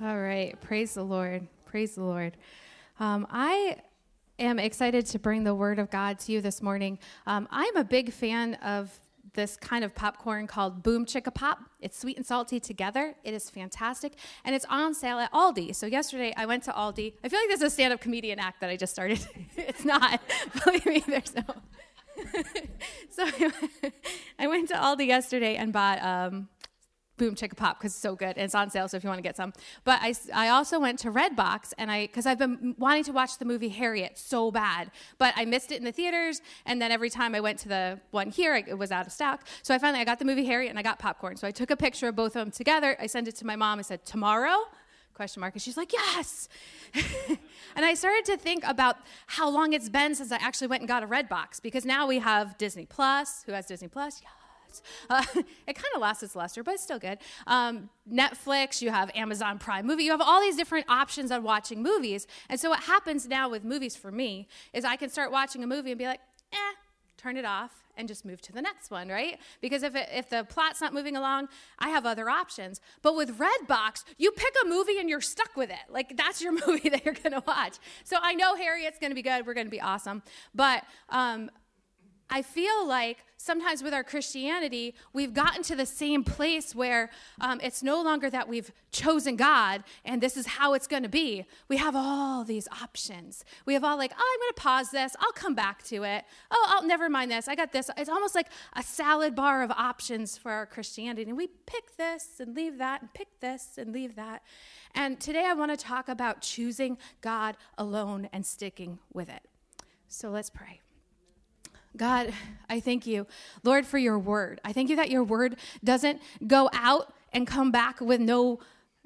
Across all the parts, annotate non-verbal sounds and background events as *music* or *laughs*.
All right. Praise the Lord. Praise the Lord. Um, I am excited to bring the word of God to you this morning. Um, I'm a big fan of this kind of popcorn called Boom Chicka Pop. It's sweet and salty together. It is fantastic. And it's on sale at Aldi. So yesterday I went to Aldi. I feel like this is a stand up comedian act that I just started. *laughs* it's not. *laughs* Believe me, there's no. *laughs* so I went to Aldi yesterday and bought um, Boom Chicka Pop because it's so good and it's on sale. So if you want to get some, but I, I also went to Redbox and I because I've been wanting to watch the movie Harriet so bad, but I missed it in the theaters. And then every time I went to the one here, it was out of stock. So I finally I got the movie Harriet and I got popcorn. So I took a picture of both of them together. I sent it to my mom. I said tomorrow question mark and she's like yes *laughs* and i started to think about how long it's been since i actually went and got a red box because now we have disney plus who has disney plus yeah *laughs* uh, it kind of lost its luster, but it's still good. Um, Netflix, you have Amazon Prime Movie, you have all these different options on watching movies. And so what happens now with movies for me is I can start watching a movie and be like, eh, turn it off and just move to the next one, right? Because if, it, if the plot's not moving along, I have other options. But with Redbox, you pick a movie and you're stuck with it. Like that's your *laughs* movie that you're gonna watch. So I know Harriet's gonna be good. We're gonna be awesome. But um, I feel like sometimes with our Christianity, we've gotten to the same place where um, it's no longer that we've chosen God and this is how it's going to be. We have all these options. We have all like, oh, I'm going to pause this. I'll come back to it. Oh, I'll never mind this. I got this. It's almost like a salad bar of options for our Christianity. And we pick this and leave that and pick this and leave that. And today I want to talk about choosing God alone and sticking with it. So let's pray. God, I thank you, Lord, for your word. I thank you that your word doesn't go out and come back with no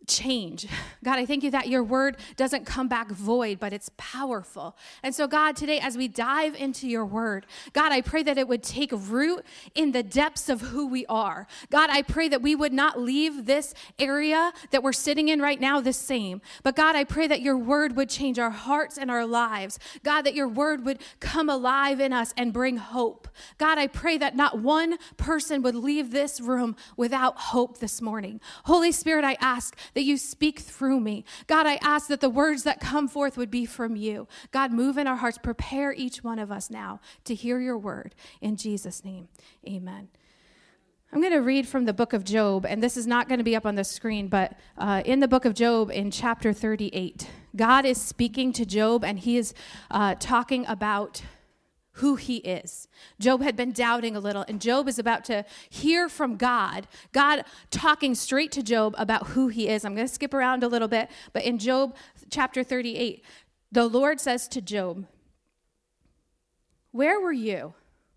change. *laughs* God, I thank you that your word doesn't come back void, but it's powerful. And so, God, today, as we dive into your word, God, I pray that it would take root in the depths of who we are. God, I pray that we would not leave this area that we're sitting in right now the same. But, God, I pray that your word would change our hearts and our lives. God, that your word would come alive in us and bring hope. God, I pray that not one person would leave this room without hope this morning. Holy Spirit, I ask that you speak through me. God, I ask that the words that come forth would be from you. God, move in our hearts. Prepare each one of us now to hear your word. In Jesus' name, amen. I'm going to read from the book of Job, and this is not going to be up on the screen, but uh, in the book of Job, in chapter 38, God is speaking to Job, and he is uh, talking about who he is. Job had been doubting a little, and Job is about to hear from God, God talking straight to Job about who he is. I'm going to skip around a little bit, but in Job chapter 38, the Lord says to Job, Where were you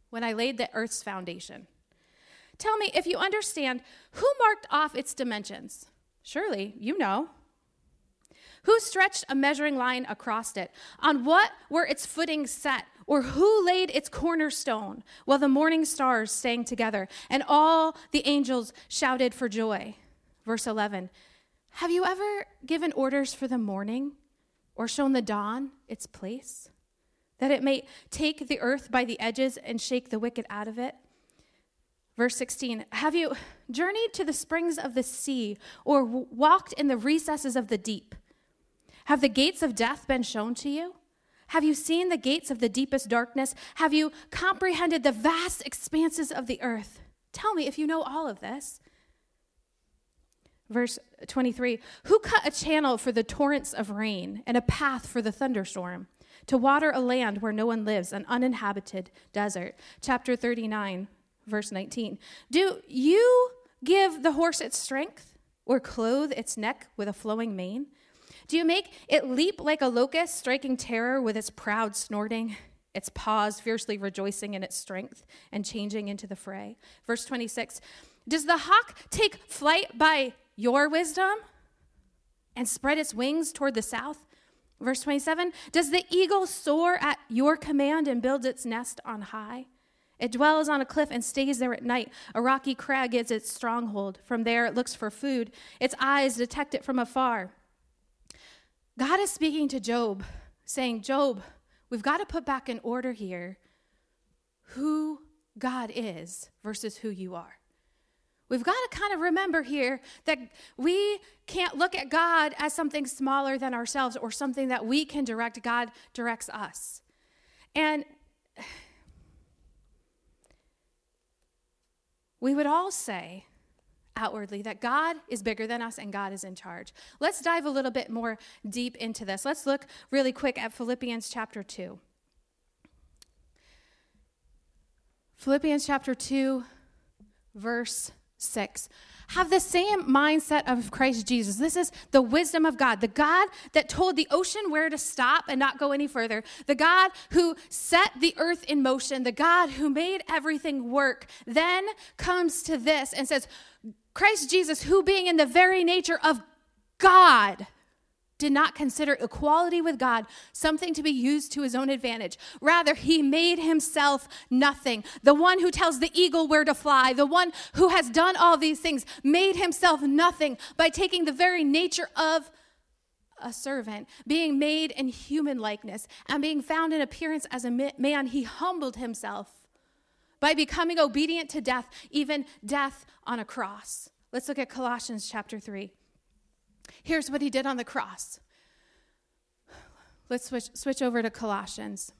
when I laid the earth's foundation? Tell me, if you understand, who marked off its dimensions? Surely you know. Who stretched a measuring line across it? On what were its footings set? Or who laid its cornerstone while the morning stars sang together and all the angels shouted for joy? Verse 11 Have you ever given orders for the morning or shown the dawn its place? That it may take the earth by the edges and shake the wicked out of it? Verse 16 Have you journeyed to the springs of the sea or walked in the recesses of the deep? Have the gates of death been shown to you? Have you seen the gates of the deepest darkness? Have you comprehended the vast expanses of the earth? Tell me if you know all of this. Verse 23 Who cut a channel for the torrents of rain and a path for the thunderstorm? To water a land where no one lives, an uninhabited desert. Chapter 39, verse 19. Do you give the horse its strength or clothe its neck with a flowing mane? Do you make it leap like a locust, striking terror with its proud snorting, its paws fiercely rejoicing in its strength and changing into the fray? Verse 26 Does the hawk take flight by your wisdom and spread its wings toward the south? Verse 27 Does the eagle soar at your command and build its nest on high? It dwells on a cliff and stays there at night. A rocky crag is its stronghold. From there it looks for food. Its eyes detect it from afar. God is speaking to Job, saying, Job, we've got to put back in order here who God is versus who you are. We've got to kind of remember here that we can't look at God as something smaller than ourselves or something that we can direct. God directs us. And we would all say outwardly that God is bigger than us and God is in charge. Let's dive a little bit more deep into this. Let's look really quick at Philippians chapter 2. Philippians chapter 2, verse 6 have the same mindset of Christ Jesus. This is the wisdom of God, the God that told the ocean where to stop and not go any further, the God who set the earth in motion, the God who made everything work, then comes to this and says, Christ Jesus, who being in the very nature of God, did not consider equality with God something to be used to his own advantage. Rather, he made himself nothing. The one who tells the eagle where to fly, the one who has done all these things, made himself nothing by taking the very nature of a servant, being made in human likeness, and being found in appearance as a man, he humbled himself by becoming obedient to death, even death on a cross. Let's look at Colossians chapter 3. Here's what he did on the cross. Let's switch, switch over to Colossians.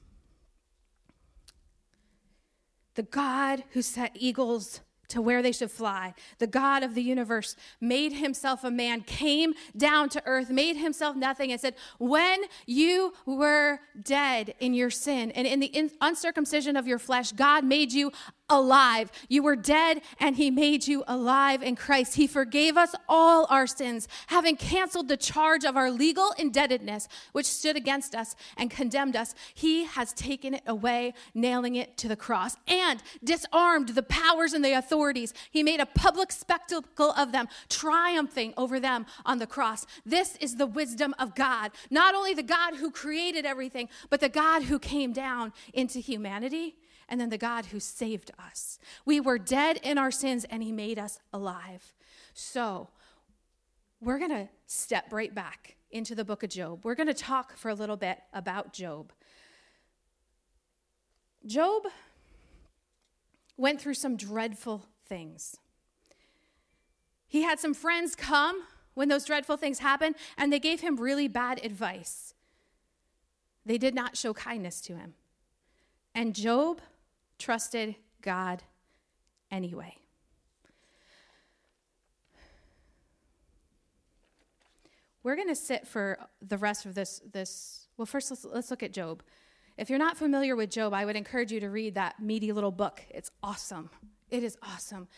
The God who set eagles to where they should fly. The God of the universe made himself a man, came down to earth, made himself nothing, and said, When you were dead in your sin and in the uncircumcision of your flesh, God made you alive. You were dead, and He made you alive in Christ. He forgave us all our sins, having canceled the charge of our legal indebtedness, which stood against us and condemned us. He has taken it away, nailing it to the cross, and disarmed the powers and the authorities. He made a public spectacle of them, triumphing over them on the cross. This is the wisdom of God. Not only the God who created everything, but the God who came down into humanity and then the God who saved us. We were dead in our sins, and He made us alive. So, we're going to step right back into the book of Job. We're going to talk for a little bit about Job. Job went through some dreadful things. He had some friends come when those dreadful things happened, and they gave him really bad advice. They did not show kindness to him. And Job trusted God anyway. We're going to sit for the rest of this this well first let's let's look at Job. If you're not familiar with Job, I would encourage you to read that meaty little book. It's awesome. It is awesome.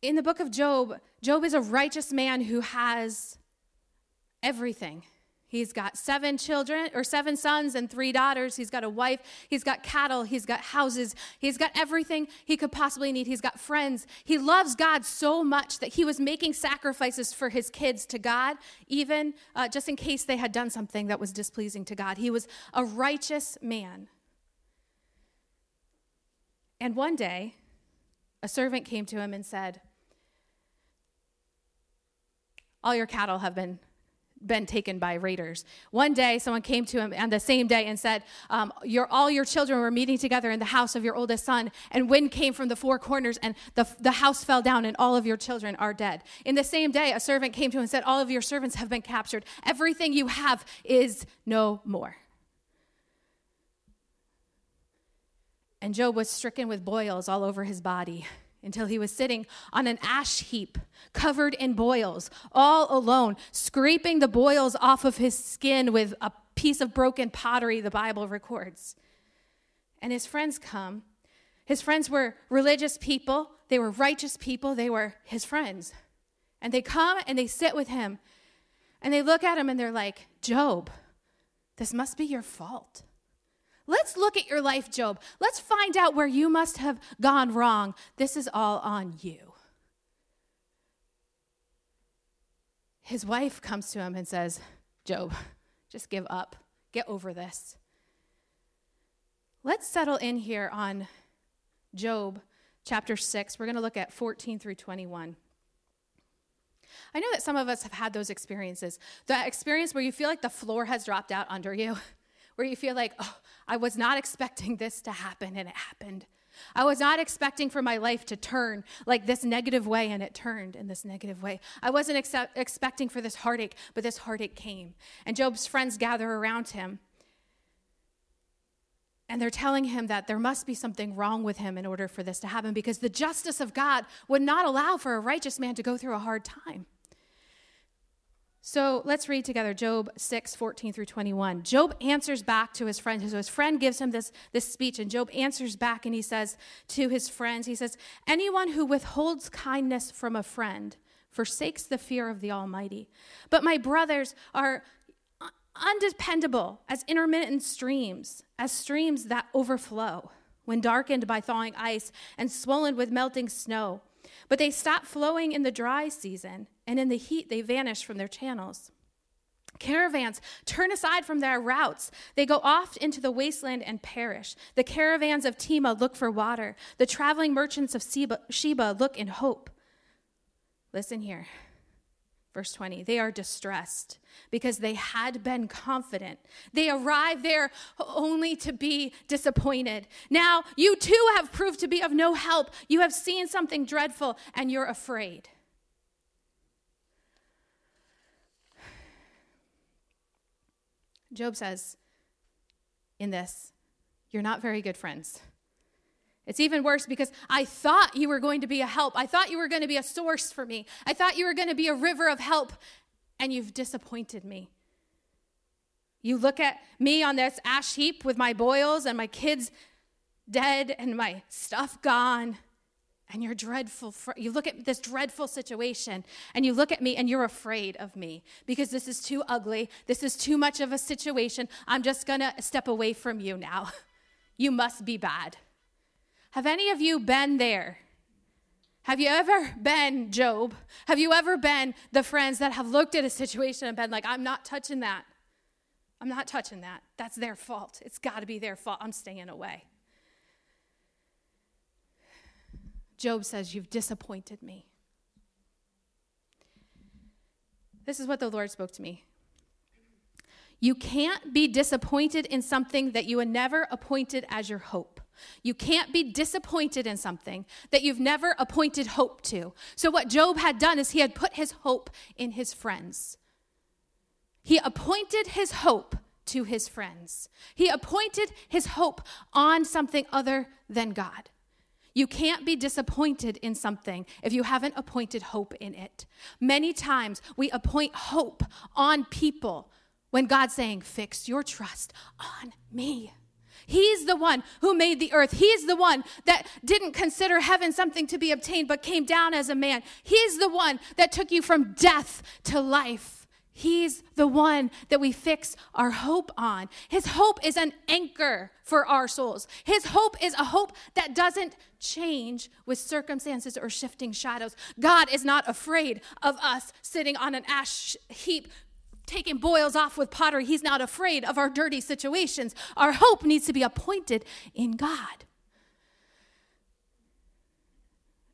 In the book of Job, Job is a righteous man who has everything. He's got seven children or seven sons and three daughters. He's got a wife. He's got cattle. He's got houses. He's got everything he could possibly need. He's got friends. He loves God so much that he was making sacrifices for his kids to God, even uh, just in case they had done something that was displeasing to God. He was a righteous man. And one day, a servant came to him and said, All your cattle have been been taken by raiders. One day, someone came to him on the same day and said, um, your, All your children were meeting together in the house of your oldest son, and wind came from the four corners, and the, the house fell down, and all of your children are dead. In the same day, a servant came to him and said, All of your servants have been captured. Everything you have is no more. And Job was stricken with boils all over his body until he was sitting on an ash heap covered in boils, all alone, scraping the boils off of his skin with a piece of broken pottery, the Bible records. And his friends come. His friends were religious people, they were righteous people, they were his friends. And they come and they sit with him and they look at him and they're like, Job, this must be your fault. Let's look at your life, Job. Let's find out where you must have gone wrong. This is all on you. His wife comes to him and says, Job, just give up. Get over this. Let's settle in here on Job chapter 6. We're going to look at 14 through 21. I know that some of us have had those experiences. That experience where you feel like the floor has dropped out under you *laughs* where you feel like, oh, I was not expecting this to happen and it happened. I was not expecting for my life to turn like this negative way, and it turned in this negative way. I wasn't expecting for this heartache, but this heartache came. And Job's friends gather around him. And they're telling him that there must be something wrong with him in order for this to happen because the justice of God would not allow for a righteous man to go through a hard time. So let's read together Job 6, 14 through 21. Job answers back to his friend. So his friend gives him this, this speech, and Job answers back and he says to his friends, he says, Anyone who withholds kindness from a friend forsakes the fear of the Almighty. But my brothers are undependable as intermittent streams, as streams that overflow when darkened by thawing ice and swollen with melting snow. But they stop flowing in the dry season and in the heat they vanish from their channels. Caravans turn aside from their routes. They go off into the wasteland and perish. The caravans of Tema look for water. The traveling merchants of Sheba look in hope. Listen here. Verse 20, they are distressed because they had been confident. They arrived there only to be disappointed. Now, you too have proved to be of no help. You have seen something dreadful and you're afraid. Job says in this, You're not very good friends. It's even worse because I thought you were going to be a help. I thought you were going to be a source for me. I thought you were going to be a river of help, and you've disappointed me. You look at me on this ash heap with my boils and my kids dead and my stuff gone, and you're dreadful. you look at this dreadful situation and you look at me and you're afraid of me because this is too ugly. This is too much of a situation. I'm just going to step away from you now. *laughs* you must be bad. Have any of you been there? Have you ever been Job? Have you ever been the friends that have looked at a situation and been like, I'm not touching that? I'm not touching that. That's their fault. It's got to be their fault. I'm staying away. Job says, You've disappointed me. This is what the Lord spoke to me. You can't be disappointed in something that you were never appointed as your hope. You can't be disappointed in something that you've never appointed hope to. So, what Job had done is he had put his hope in his friends. He appointed his hope to his friends, he appointed his hope on something other than God. You can't be disappointed in something if you haven't appointed hope in it. Many times we appoint hope on people when God's saying, Fix your trust on me. He's the one who made the earth. He's the one that didn't consider heaven something to be obtained, but came down as a man. He's the one that took you from death to life. He's the one that we fix our hope on. His hope is an anchor for our souls. His hope is a hope that doesn't change with circumstances or shifting shadows. God is not afraid of us sitting on an ash heap taking boils off with pottery. He's not afraid of our dirty situations. Our hope needs to be appointed in God.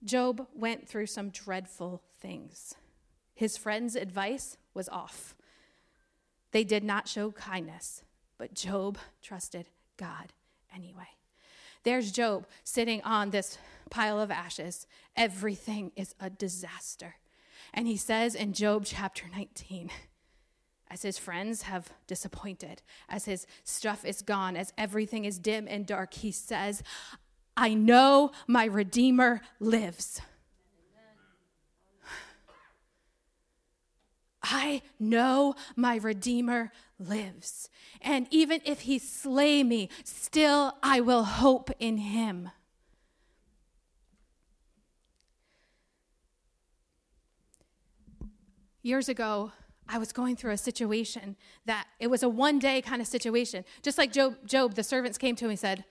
Job went through some dreadful things. His friend's advice was off. They did not show kindness, but Job trusted God anyway. There's Job sitting on this pile of ashes. Everything is a disaster. And he says in Job chapter 19, as his friends have disappointed, as his stuff is gone, as everything is dim and dark, he says, I know my Redeemer lives. I know my Redeemer lives. And even if he slay me, still I will hope in him. Years ago, I was going through a situation that it was a one day kind of situation. Just like Job, Job, the servants came to him and said,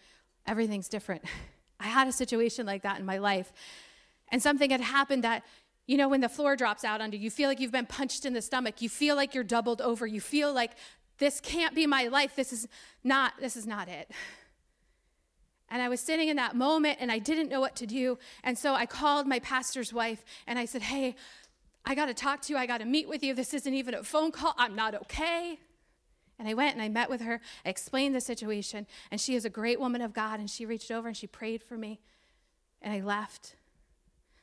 Everything's different. *laughs* I had a situation like that in my life. And something had happened that, you know, when the floor drops out under you, you feel like you've been punched in the stomach. You feel like you're doubled over. You feel like this can't be my life. This is not, this is not it. *laughs* And I was sitting in that moment and I didn't know what to do. And so I called my pastor's wife and I said, Hey, I got to talk to you. I got to meet with you. This isn't even a phone call. I'm not okay. And I went and I met with her. I explained the situation, and she is a great woman of God. And she reached over and she prayed for me. And I left.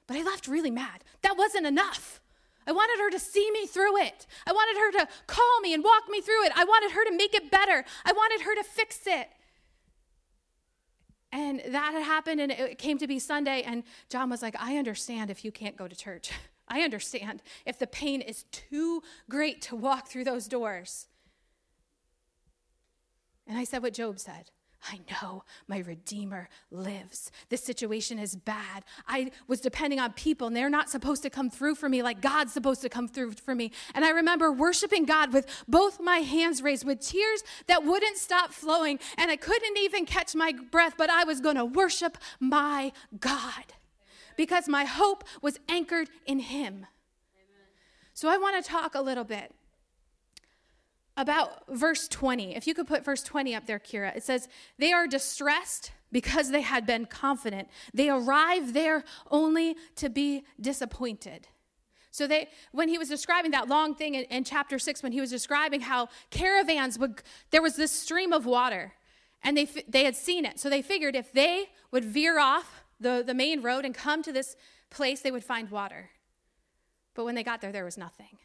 But I left really mad. That wasn't enough. I wanted her to see me through it. I wanted her to call me and walk me through it. I wanted her to make it better. I wanted her to fix it. And that had happened, and it came to be Sunday. And John was like, I understand if you can't go to church. *laughs* I understand if the pain is too great to walk through those doors. And I said what Job said I know my Redeemer lives. This situation is bad. I was depending on people, and they're not supposed to come through for me like God's supposed to come through for me. And I remember worshiping God with both my hands raised, with tears that wouldn't stop flowing, and I couldn't even catch my breath, but I was going to worship my God because my hope was anchored in Him. So I want to talk a little bit about verse 20. If you could put verse 20 up there, Kira, it says, They are distressed because they had been confident. They arrive there only to be disappointed. So they, when he was describing that long thing in, in, chapter six, when he was describing how caravans would, there was this stream of water, and they they had seen it. So they figured if they would veer off the, the main road and come to this place, they would find water. But when they got there, there was nothing.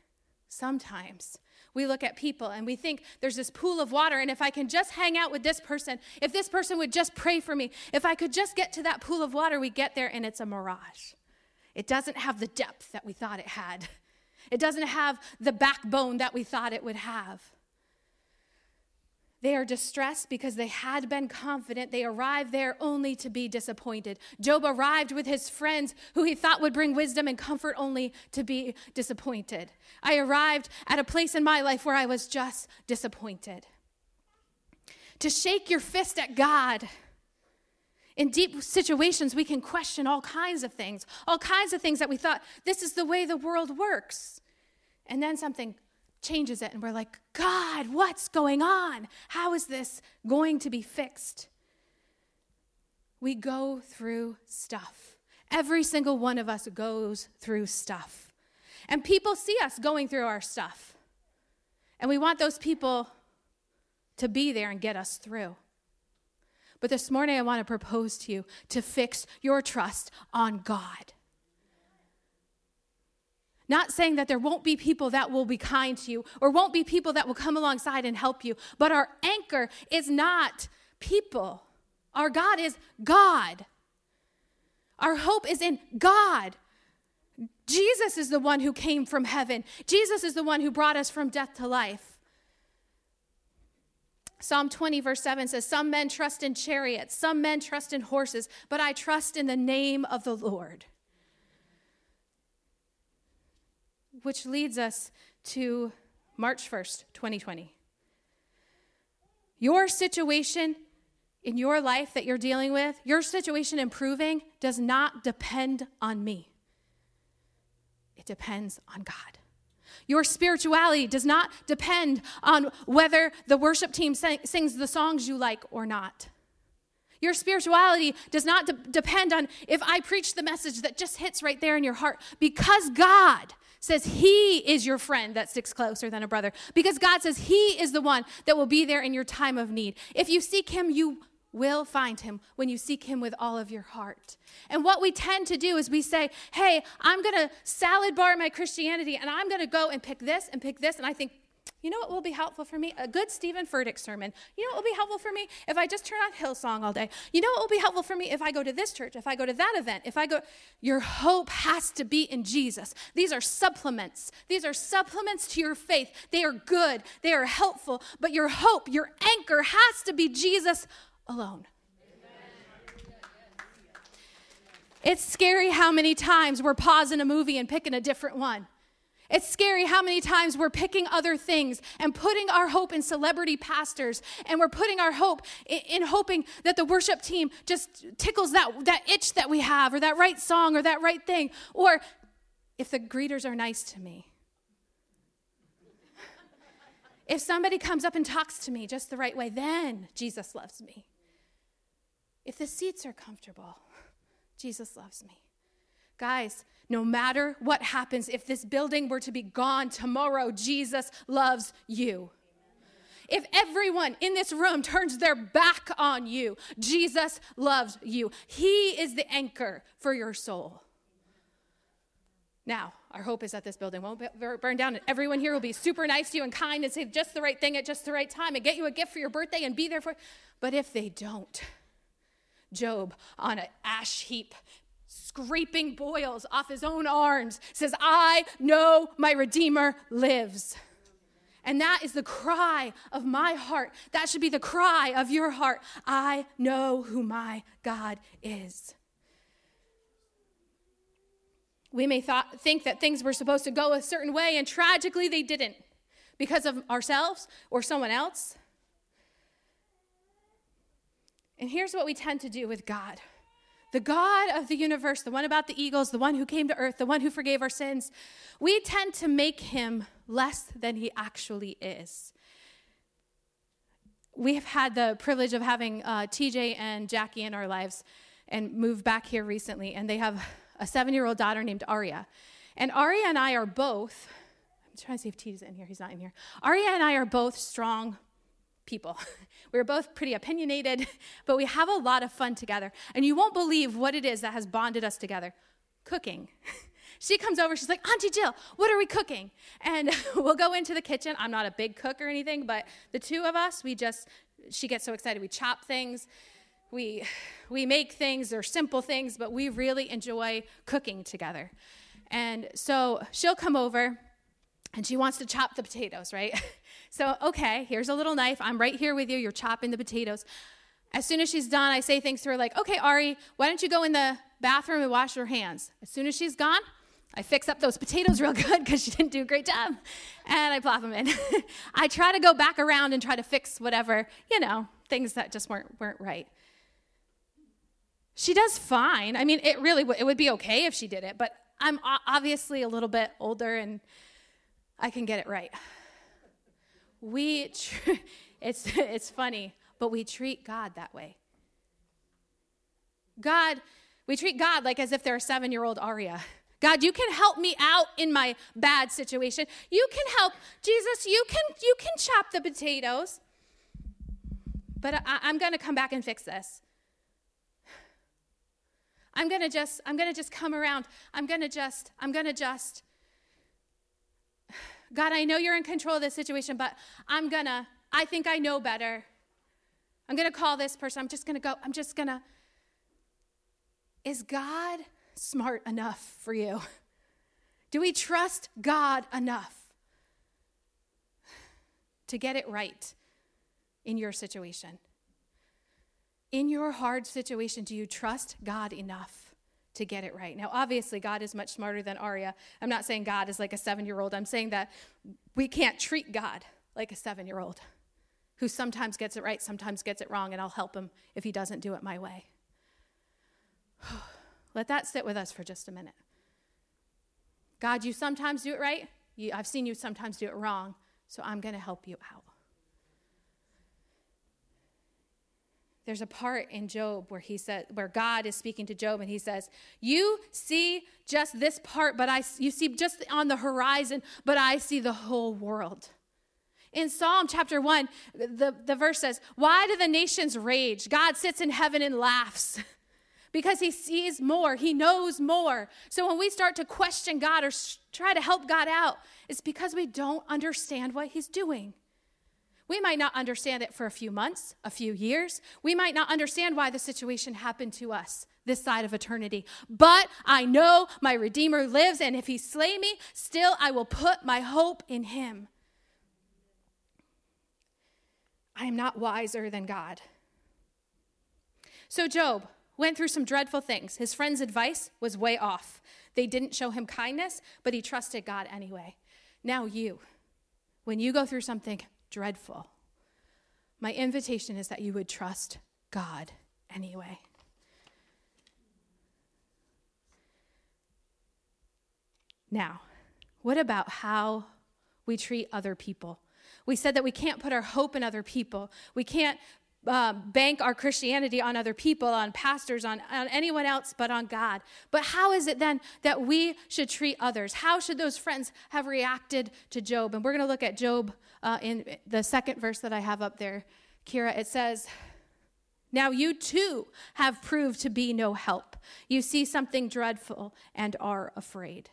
Sometimes we look at people and we think there's this pool of water, and if I can just hang out with this person, if this person would just pray for me, if I could just get to that pool of water, we get there and it's a mirage. It doesn't have the depth that we thought it had, it doesn't have the backbone that we thought it would have. They are distressed because they had been confident. They arrived there only to be disappointed. Job arrived with his friends who he thought would bring wisdom and comfort only to be disappointed. I arrived at a place in my life where I was just disappointed. To shake your fist at God. In deep situations, we can question all kinds of things, all kinds of things that we thought, this is the way the world works. And then something changes it, and we're like, God, what's going on? How is this going to be fixed? We go through stuff. Every single one of us goes through stuff. And people see us going through our stuff. And we want those people to be there and get us through. But this morning, I want to propose to you to fix your trust on God. Not saying that there won't be people that will be kind to you or won't be people that will come alongside and help you, but our anchor is not people. Our God is God. Our hope is in God. Jesus is the one who came from heaven. Jesus is the one who brought us from death to life. Psalm 20, verse 7 says, Some men trust in chariots, some men trust in horses, but I trust in the name of the Lord. Which leads us to March 1st, 2020. Your situation in your life that you're dealing with, your situation improving, does not depend on me. It depends on God. Your spirituality does not depend on whether the worship team sings the songs you like or not. Your spirituality does not de- depend on if I preach the message that just hits right there in your heart, because God says he is your friend that sticks closer than a brother because God says he is the one that will be there in your time of need. If you seek him, you will find him when you seek him with all of your heart. And what we tend to do is we say, hey, I'm going to salad bar my Christianity and I'm going to go and pick this and pick this. And I think, you know what will be helpful for me? A good Steven Furtick sermon. You know what will be helpful for me? If I just turn on Hillsong all day. You know what will be helpful for me if I go to this church, if I go to that event, if I go. Your hope has to be in Jesus. These are supplements. These are supplements to your faith. They are good, they are helpful, but your hope, your anchor has to be Jesus alone. It's scary how many times we're pausing a movie and picking a different one. It's scary how many times we're picking other things and putting our hope in celebrity pastors and we're putting our hope in, in, hoping that the worship team just tickles that, that itch that we have or that right song or that right thing. Or if the greeters are nice to me. *laughs* If somebody comes up and talks to me just the right way, then Jesus loves me. If the seats are comfortable, *laughs* Jesus loves me. Guys, no matter what happens, if this building were to be gone tomorrow, Jesus loves you. if everyone in this room turns their back on you, Jesus loves you. He is the anchor for your soul. Now, our hope is that this building won't burn down and everyone here will be super nice to you and kind and say just the right thing at just the right time and get you a gift for your birthday and be there for but if they don't job on an ash heap scraping boils off his own arms says i know my redeemer lives and that is the cry of my heart. That should be the cry of your heart. I know who my God is. We may think that things were supposed to go a certain way, and tragically they didn't because of ourselves or someone else. And here's what we tend to do with God the God of the universe, the one about the eagles, the one who came to earth, the one who forgave our sins, we tend to make him less than he actually is. We have had the privilege of having uh, TJ and Jackie in our lives and moved back here recently, and they have a seven year old daughter named Aria. And Aria and I are both, I'm trying to see if TJ's in here, he's not in here. Aria and I are both strong people. *laughs* We're both pretty opinionated, *laughs* but we have a lot of fun together. And you won't believe what it is that has bonded us together cooking. *laughs* She comes over, she's like, Auntie Jill, what are we cooking? And we'll go into the kitchen. I'm not a big cook or anything, but the two of us, we just, she gets so excited. We chop things, we, *sighs* we make things, they're simple things, but we really enjoy cooking together. And so she'll come over and she wants to chop the potatoes, right? So, okay, here's a little knife. I'm right here with you. You're chopping the potatoes. As soon as she's done, I say things to her like, okay, Ari, why don't you go in the bathroom and wash your hands? As soon as she's gone, I fix up those potatoes real *laughs* good because she didn't do a great job. And I plop them in. *laughs* I try to go back around and try to fix whatever, you know, things that just weren't, weren't right. She does fine. I mean, it really it would be okay if she did it, but I'm obviously a little bit older and I can get it right we tr- *laughs* it's it's funny but we treat god that way. God we treat god like as if they're a seven-year-old aria. God you can help me out in my bad situation. You can help jesus you can you can chop the potatoes. But I, i'm going to come back and fix this. I'm going to just i'm going to just come around. I'm going to just i'm going to just God, I know you're in control of this situation, but I'm gonna, I think I know better. I'm gonna call this person. I'm just gonna go, I'm just gonna. Is God smart enough for you? Do we trust God enough to get it right in your situation? In your hard situation, do you trust God enough? To get it right. Now, obviously, God is much smarter than Aria. I'm not saying God is like a seven year old. I'm saying that we can't treat God like a seven year old who sometimes gets it right, sometimes gets it wrong, and I'll help him if he doesn't do it my way. *sighs* Let that sit with us for just a minute. God, you sometimes do it right. You, I've seen you sometimes do it wrong, so I'm going to help you out. There's a part in Job where he said where God is speaking to Job and he says, "You see just this part, but I you see just on the horizon, but I see the whole world." In Psalm chapter 1, the, the verse says, Why do the nations rage? God sits in heaven and laughs *laughs* because he sees more, he knows more. So when we start to question God or try to help God out, it's because we don't understand what he's doing. We might not understand it for a few months, a few years. We might not understand why the situation happened to us this side of eternity. But I know my Redeemer lives, and if he slay me, still I will put my hope in him. I am not wiser than God. So Job went through some dreadful things. His friend's advice was way off. They didn't show him kindness, but he trusted God anyway. Now, you, when you go through something dreadful. My invitation is that you would trust God anyway. Now, what about how we treat other people? We said that we can't put our hope in other people. We can't uh, bank our Christianity on other people, on pastors, on, on anyone else but on God. But how is it then that we should treat others? How should those friends have reacted to Job? And we're going to look at Job uh, in the second verse that I have up there, Kira. It says, Now you too have proved to be no help. You see something dreadful and are afraid.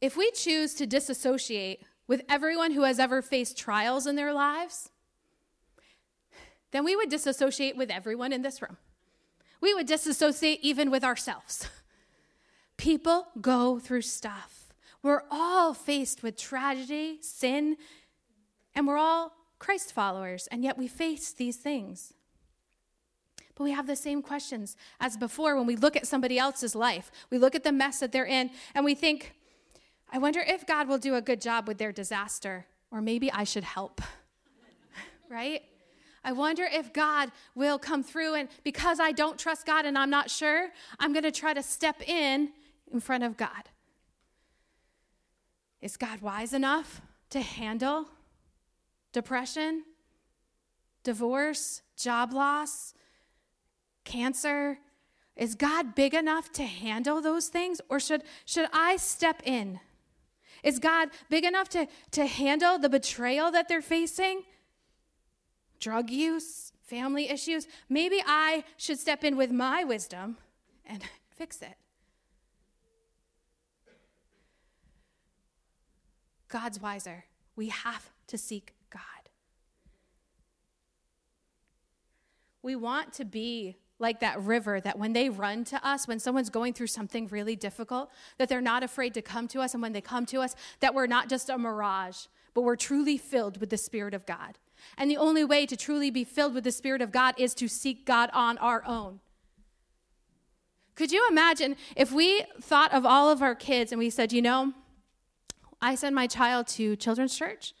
If we choose to disassociate with everyone who has ever faced trials in their lives, then we would disassociate with everyone in this room. We would disassociate even with ourselves. *laughs* People go through stuff. We're all faced with tragedy, sin, and we're all Christ followers, and yet we face these things. But we have the same questions as before when we look at somebody else's life. We look at the mess that they're in, and we think, I wonder if God will do a good job with their disaster, or maybe I should help. *laughs* right? I wonder if God will come through, and because I don't trust God and I'm not sure, I'm going to try to step in in front of God. Is God wise enough to handle depression, divorce, job loss, cancer? Is God big enough to handle those things, or should, should I step in? Is God big enough to, to handle the betrayal that they're facing? Drug use, family issues, maybe I should step in with my wisdom and *laughs* fix it. God's wiser. We have to seek God. We want to be like that river that when they run to us, when someone's going through something really difficult, that they're not afraid to come to us. And when they come to us, that we're not just a mirage, but we're truly filled with the Spirit of God. And the only way to truly be filled with the Spirit of God is to seek God on our own. Could you imagine if we thought of all of our kids and we said, you know, I send my child to children's church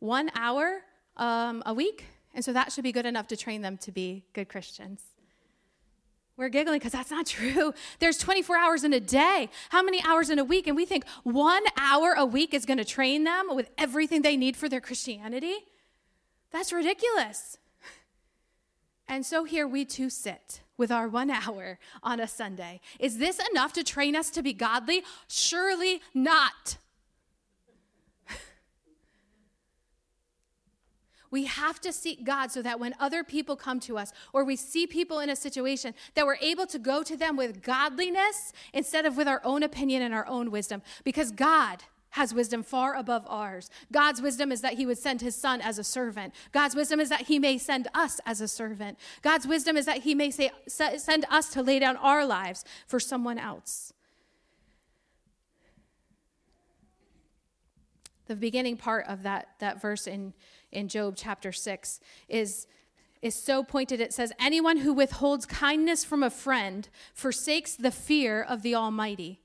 one hour um, a week, and so that should be good enough to train them to be good Christians. We're giggling because that's not true. There's 24 hours in a day. How many hours in a week? And we think one hour a week is going to train them with everything they need for their Christianity. That's ridiculous. And so here we too sit with our one hour on a Sunday. Is this enough to train us to be godly? Surely not. We have to seek God so that when other people come to us or we see people in a situation that we're able to go to them with godliness instead of with our own opinion and our own wisdom because God has wisdom far above ours. God's wisdom is that he would send his son as a servant. God's wisdom is that he may send us as a servant. God's wisdom is that he may say, send us to lay down our lives for someone else. The beginning part of that, that verse in, in Job chapter 6 is, is so pointed. It says, Anyone who withholds kindness from a friend forsakes the fear of the Almighty.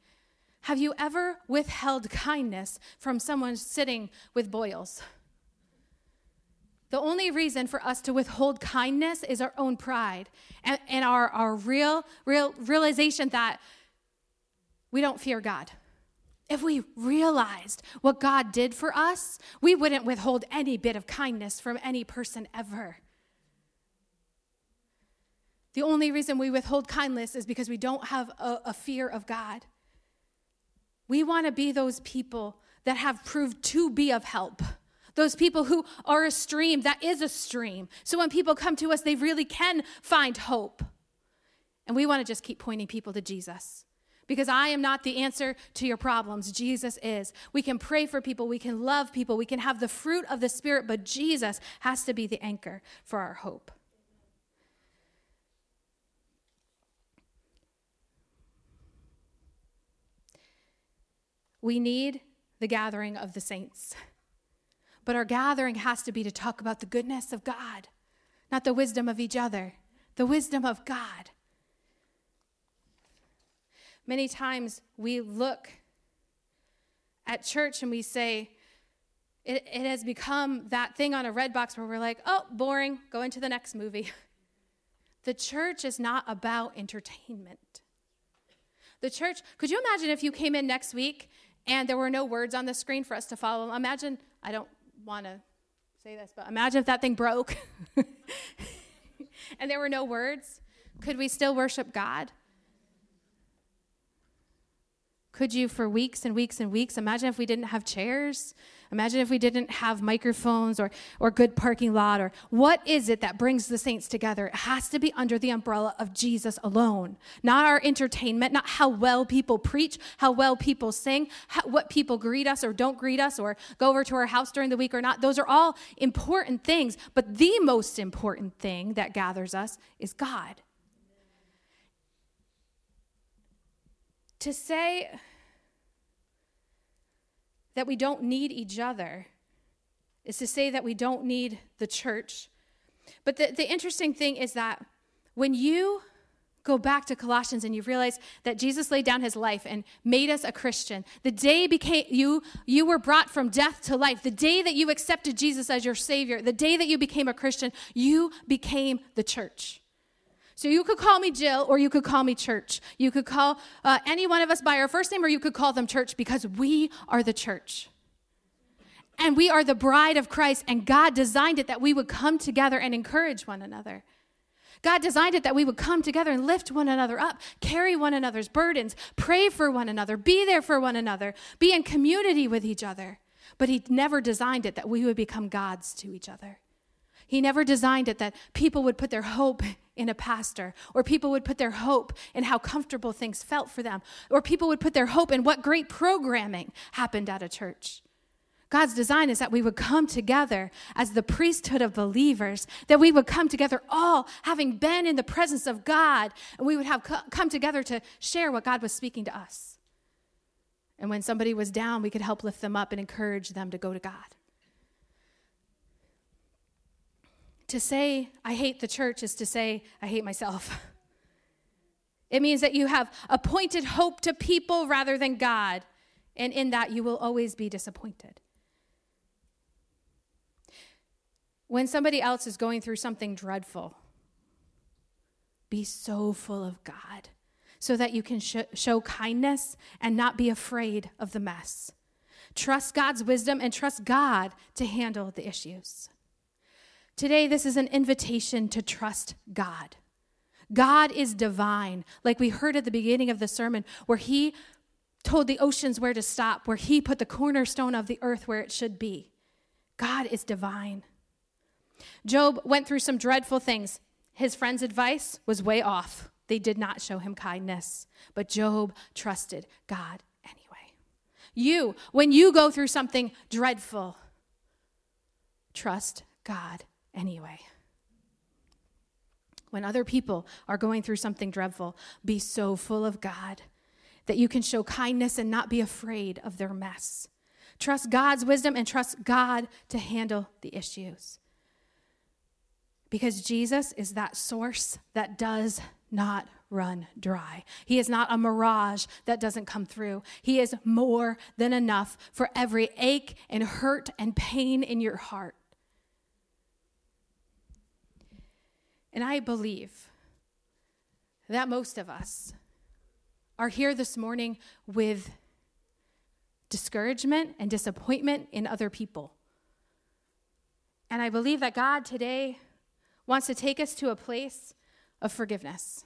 Have you ever withheld kindness from someone sitting with boils? The only reason for us to withhold kindness is our own pride and, and our, our real, real realization that we don't fear God. If we realized what God did for us, we wouldn't withhold any bit of kindness from any person ever. The only reason we withhold kindness is because we don't have a, a fear of God. We want to be those people that have proved to be of help. Those people who are a stream that is a stream. So when people come to us, they really can find hope. And we want to just keep pointing people to Jesus. Because I am not the answer to your problems. Jesus is. We can pray for people, we can love people, we can have the fruit of the Spirit, but Jesus has to be the anchor for our hope. We need the gathering of the saints. But our gathering has to be to talk about the goodness of God, not the wisdom of each other, the wisdom of God. Many times we look at church and we say, it, it, has become that thing on a red box where we're like, oh, boring, go into the next movie. *laughs* The church is not about entertainment. The church, could you imagine if you came in next week and there were no words on the screen for us to follow. Imagine, I don't want to say this, but imagine if that thing broke *laughs* and there were no words. Could we still worship God? Could you, for weeks and weeks and weeks, imagine if we didn't have chairs? Imagine if we didn't have microphones or, or good parking lot or what is it that brings the saints together? It has to be under the umbrella of Jesus alone, not our entertainment, not how well people preach, how well people sing, how, what people greet us or don't greet us or go over to our house during the week or not. Those are all important things, but the most important thing that gathers us is God. To say that we don't need each other is to say that we don't need the church. But the, the interesting thing is that when you go back to Colossians and you realize that Jesus laid down his life and made us a Christian. The day became you you were brought from death to life. The day that you accepted Jesus as your savior, the day that you became a Christian, you became the church. So you could call me Jill or you could call me church. You could call uh, any one of us by our first name or you could call them church because we are the church. And we are the bride of Christ, and God designed it that we would come together and encourage one another. God designed it that we would come together and lift one another up, carry one another's burdens, pray for one another, be there for one another, be in community with each other. But He never designed it that we would become gods to each other. He never designed it that people would put their hope *laughs* in a pastor, or people would put their hope in how comfortable things felt for them, or people would put their hope in what great programming happened at a church. God's design is that we would come together as the priesthood of believers, that we would come together all having been in the presence of God, and we would have come together to share what God was speaking to us. And when somebody was down, we could help lift them up and encourage them to go to God. To say, I hate the church, is to say, I hate myself. *laughs* It means that you have appointed hope to people rather than God, and in that you will always be disappointed. When somebody else is going through something dreadful, be so full of God so that you can sh- show kindness and not be afraid of the mess. Trust God's wisdom and trust God to handle the issues. Today, this is an invitation to trust God. God is divine, like we heard at the beginning of the sermon, where He told the oceans where to stop, where He put the cornerstone of the earth where it should be. God is divine. Job went through some dreadful things. His friend's advice was way off. They did not show him kindness, but Job trusted God anyway. You, when you go through something dreadful, trust God anyway. When other people are going through something dreadful, be so full of God that you can show kindness and not be afraid of their mess. Trust God's wisdom and trust God to handle the issues. Because Jesus is that source that does not run dry. He is not a mirage that doesn't come through. He is more than enough for every ache and hurt and pain in your heart. And I believe that most of us are here this morning with discouragement and disappointment in other people. And I believe that God today wants to take us to a place of forgiveness.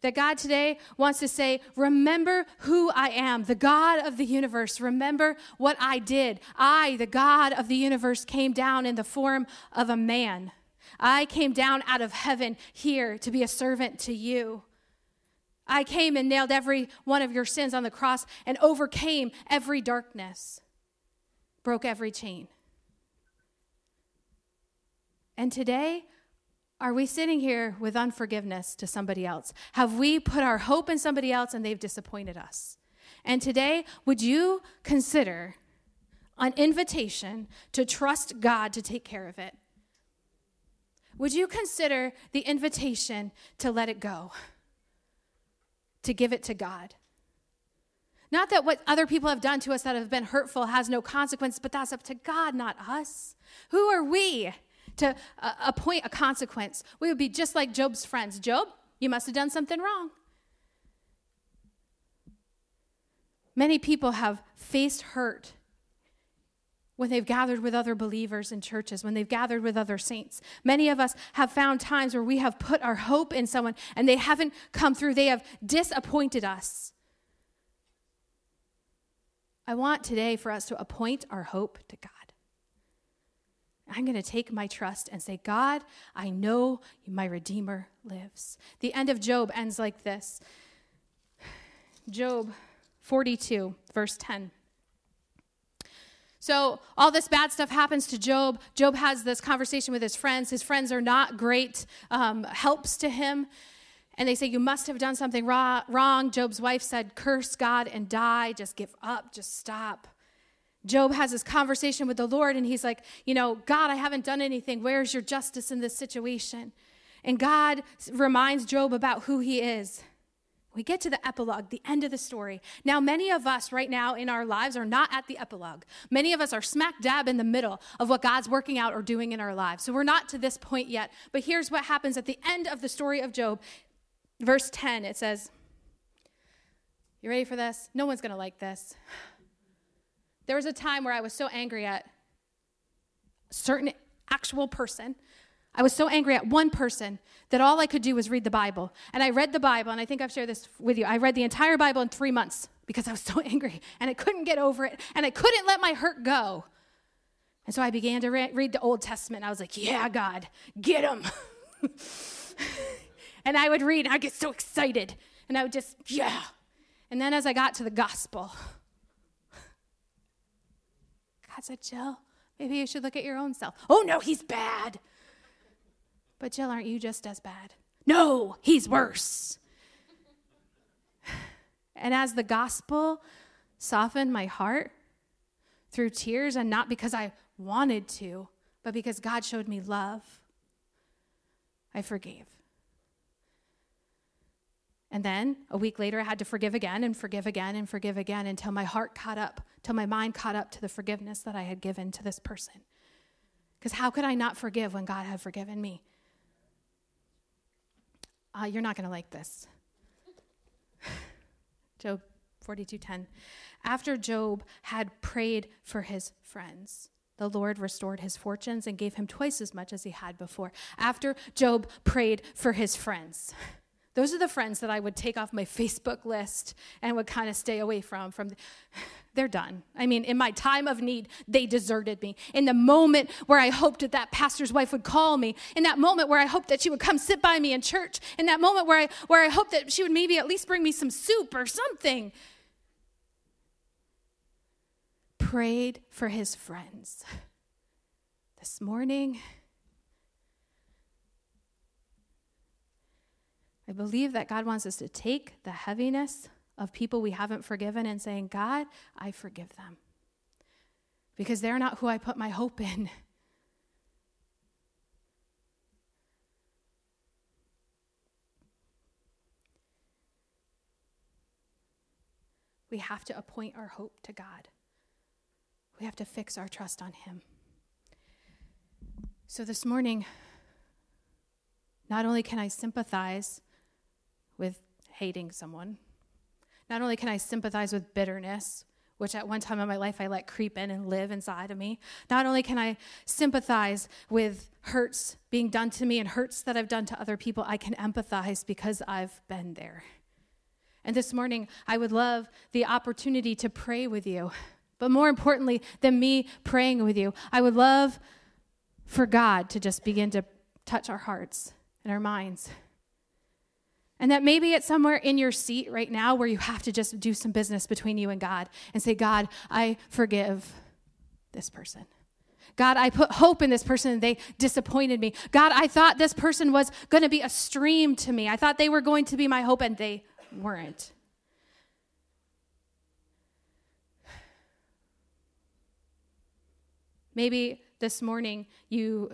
That God today wants to say, Remember who I am, the God of the universe. Remember what I did. I, the God of the universe, came down in the form of a man I came down out of heaven here to be a servant to you. I came and nailed every one of your sins on the cross and overcame every darkness, broke every chain. And today, are we sitting here with unforgiveness to somebody else? Have we put our hope in somebody else and they've disappointed us? And today, would you consider an invitation to trust God to take care of it? Would you consider the invitation to let it go, to give it to God? Not that what other people have done to us that have been hurtful has no consequence, but that's up to God, not us. Who are we to uh, appoint a consequence? We would be just like Job's friends. Job, you must have done something wrong. Many people have faced hurt when they've gathered with other believers in churches, when they've gathered with other saints. Many of us have found times where we have put our hope in someone and they haven't come through, they have disappointed us. I want today for us to appoint our hope to God. I'm going to take my trust and say, God, I know my Redeemer lives. The end of Job ends like this Job 42, verse 10. So, all this bad stuff happens to Job. Job has this conversation with his friends. His friends are not great um, helps to him. And they say, You must have done something wrong. Job's wife said, Curse God and die. Just give up. Just stop. Job has this conversation with the Lord, and he's like, You know, God, I haven't done anything. Where's your justice in this situation? And God reminds Job about who he is. We get to the epilogue, the end of the story. Now, many of us right now in our lives are not at the epilogue. Many of us are smack dab in the middle of what God's working out or doing in our lives. So we're not to this point yet. But here's what happens at the end of the story of Job. Verse 10, it says, You ready for this? No one's going to like this. There was a time where I was so angry at certain actual person. I was so angry at one person that all I could do was read the Bible. And I read the Bible, and I think I've shared this with you. I read the entire Bible in three months because I was *laughs* so angry and I couldn't get over it and I couldn't let my hurt go. And so I began to re- read the Old Testament. I was like, Yeah, God, get him. *laughs* and I would read, and I'd get so excited. And I would just, yeah. And then as I got to the gospel, *laughs* God said, Jill, maybe you should look at your own self. Oh, no, he's bad. But Jill, aren't you just as bad? No, he's worse. *sighs* And as the gospel softened my heart through tears, and not because I wanted to, but because God showed me love, I forgave. And then a week later, I had to forgive again and forgive again and forgive again until my heart caught up, till my mind caught up to the forgiveness that I had given to this person. Because how could I not forgive when God had forgiven me? Uh, you're not going to like this. *laughs* Job 42:10. After Job had prayed for his friends, the Lord restored his fortunes and gave him twice as much as he had before. After Job prayed for his friends. *laughs* Those are the friends that I would take off my *laughs* Facebook list and would kind of stay away from. From the, *sighs* they're done. I mean, in my time of need, they deserted me. In the moment where I hoped that that pastor's wife would call me, in that moment where I hoped that she would come sit by me in church, in that moment where I where I hoped that she would maybe at least bring me some soup or something. Prayed for his friends. This morning, I believe that God wants us to take the heaviness of people we haven't forgiven and saying, God, I forgive them. Because they're not who I put my hope in. *laughs* We have to appoint our hope to God. We have to fix our trust on Him. So this morning, not only can I sympathize with hating someone. Not only can I sympathize with bitterness, which at one time in my life I let creep in and live inside of me. Not only can I sympathize with hurts being done to me and hurts that I've done to other people, I can empathize because I've been there. And this morning, I would love the opportunity to pray with you. But more importantly than me praying with you, I would love for God to just begin to touch our hearts and our minds. And that maybe it's somewhere in your seat right now where you have to just do some business between you and God and say, God, I forgive this person. God, I put hope in this person and they disappointed me. God, I thought this person was going to be a stream to me. I thought they were going to be my hope and they weren't. Maybe this morning you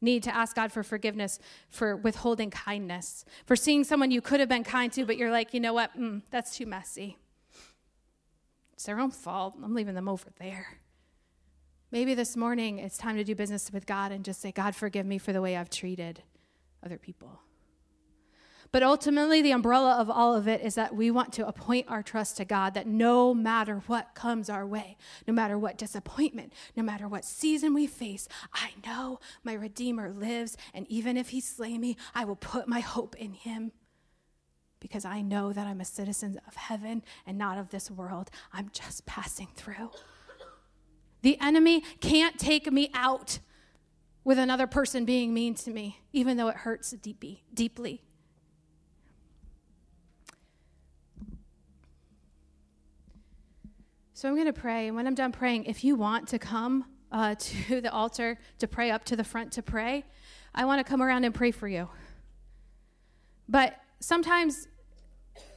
need to ask God for forgiveness for withholding kindness, for seeing someone you could have been kind to, but you're like, you know what? Mm, that's too messy. It's their own fault. I'm leaving them over there. Maybe this morning it's time to do business with God and just say, God, forgive me for the way I've treated other people. But ultimately, the umbrella of all of it is that we want to appoint our trust to God that no matter what comes our way, no matter what disappointment, no matter what season we face, I know my Redeemer lives. And even if he slay me, I will put my hope in him because I know that I'm a citizen of heaven and not of this world. I'm just passing through. The enemy can't take me out with another person being mean to me, even though it hurts deeply. deeply. So I'm going to pray. And when I'm done praying, if you want to come uh, *laughs* to the altar to pray up to the front to pray, I want to come around and pray for you. But sometimes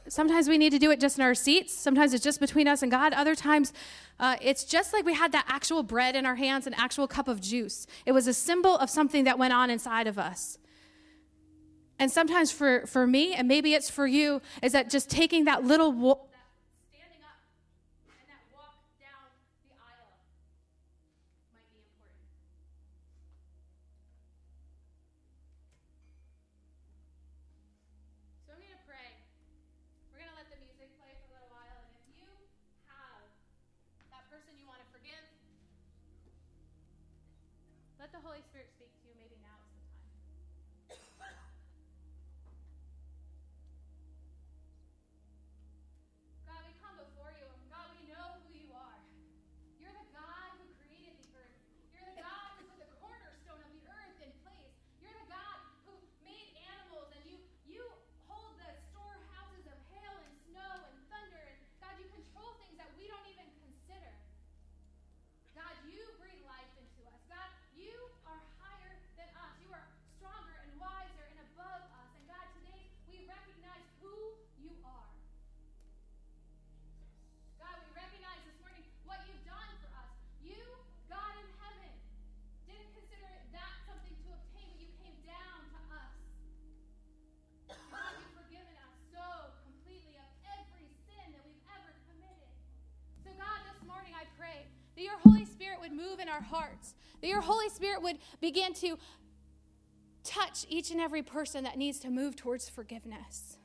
sometimes we need to do it just in our seats. Sometimes it's just between us and God. Other times, uh, it's just like we had that actual bread in our hands, an actual cup of juice. It was a symbol of something that went on inside of us. And sometimes for, for me, and maybe it's for you, is that just taking that little our hearts, that your Holy Spirit would begin to touch each and every person that needs to move towards forgiveness.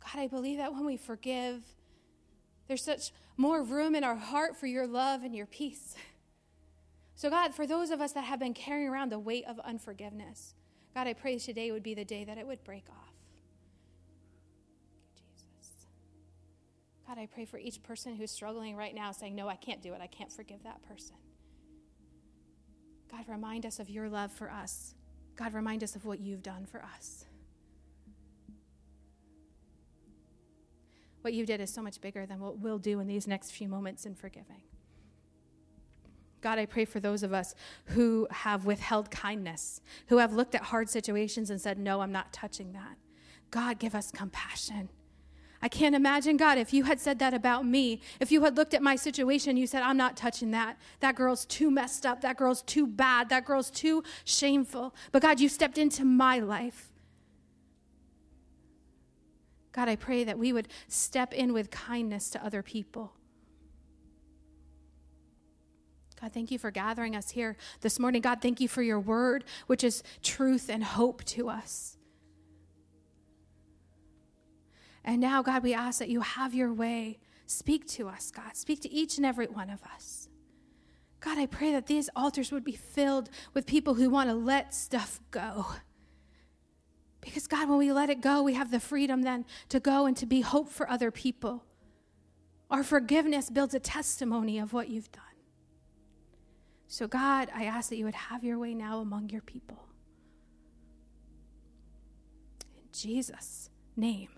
God, I believe that when we forgive, there's such more room in our heart for your love and your peace. So, God, for those of us that have been carrying around the weight of unforgiveness, God, I pray today would be the day that it would break off. God, I pray for each person who's struggling right now, saying, No, I can't do it. I can't forgive that person. God, remind us of your love for us. God, remind us of what you've done for us. What you did is so much bigger than what we'll do in these next few moments in forgiving. God, I pray for those of us who have withheld kindness, who have looked at hard situations and said, No, I'm not touching that. God, give us compassion. I can't imagine, God, if you had said that about me, if you had looked at my situation, you said, I'm not touching that. That girl's too messed up. That girl's too bad. That girl's too shameful. But God, you stepped into my life. God, I pray that we would step in with kindness to other people. God, thank you for gathering us here this morning. God, thank you for your word, which is truth and hope to us. And now, God, we ask that you have your way. Speak to us, God. Speak to each and every one of us. God, I pray that these altars would be filled with people who want to let stuff go. Because, God, when we let it go, we have the freedom then to go and to be hope for other people. Our forgiveness builds a testimony of what you've done. So, God, I ask that you would have your way now among your people. In Jesus' name.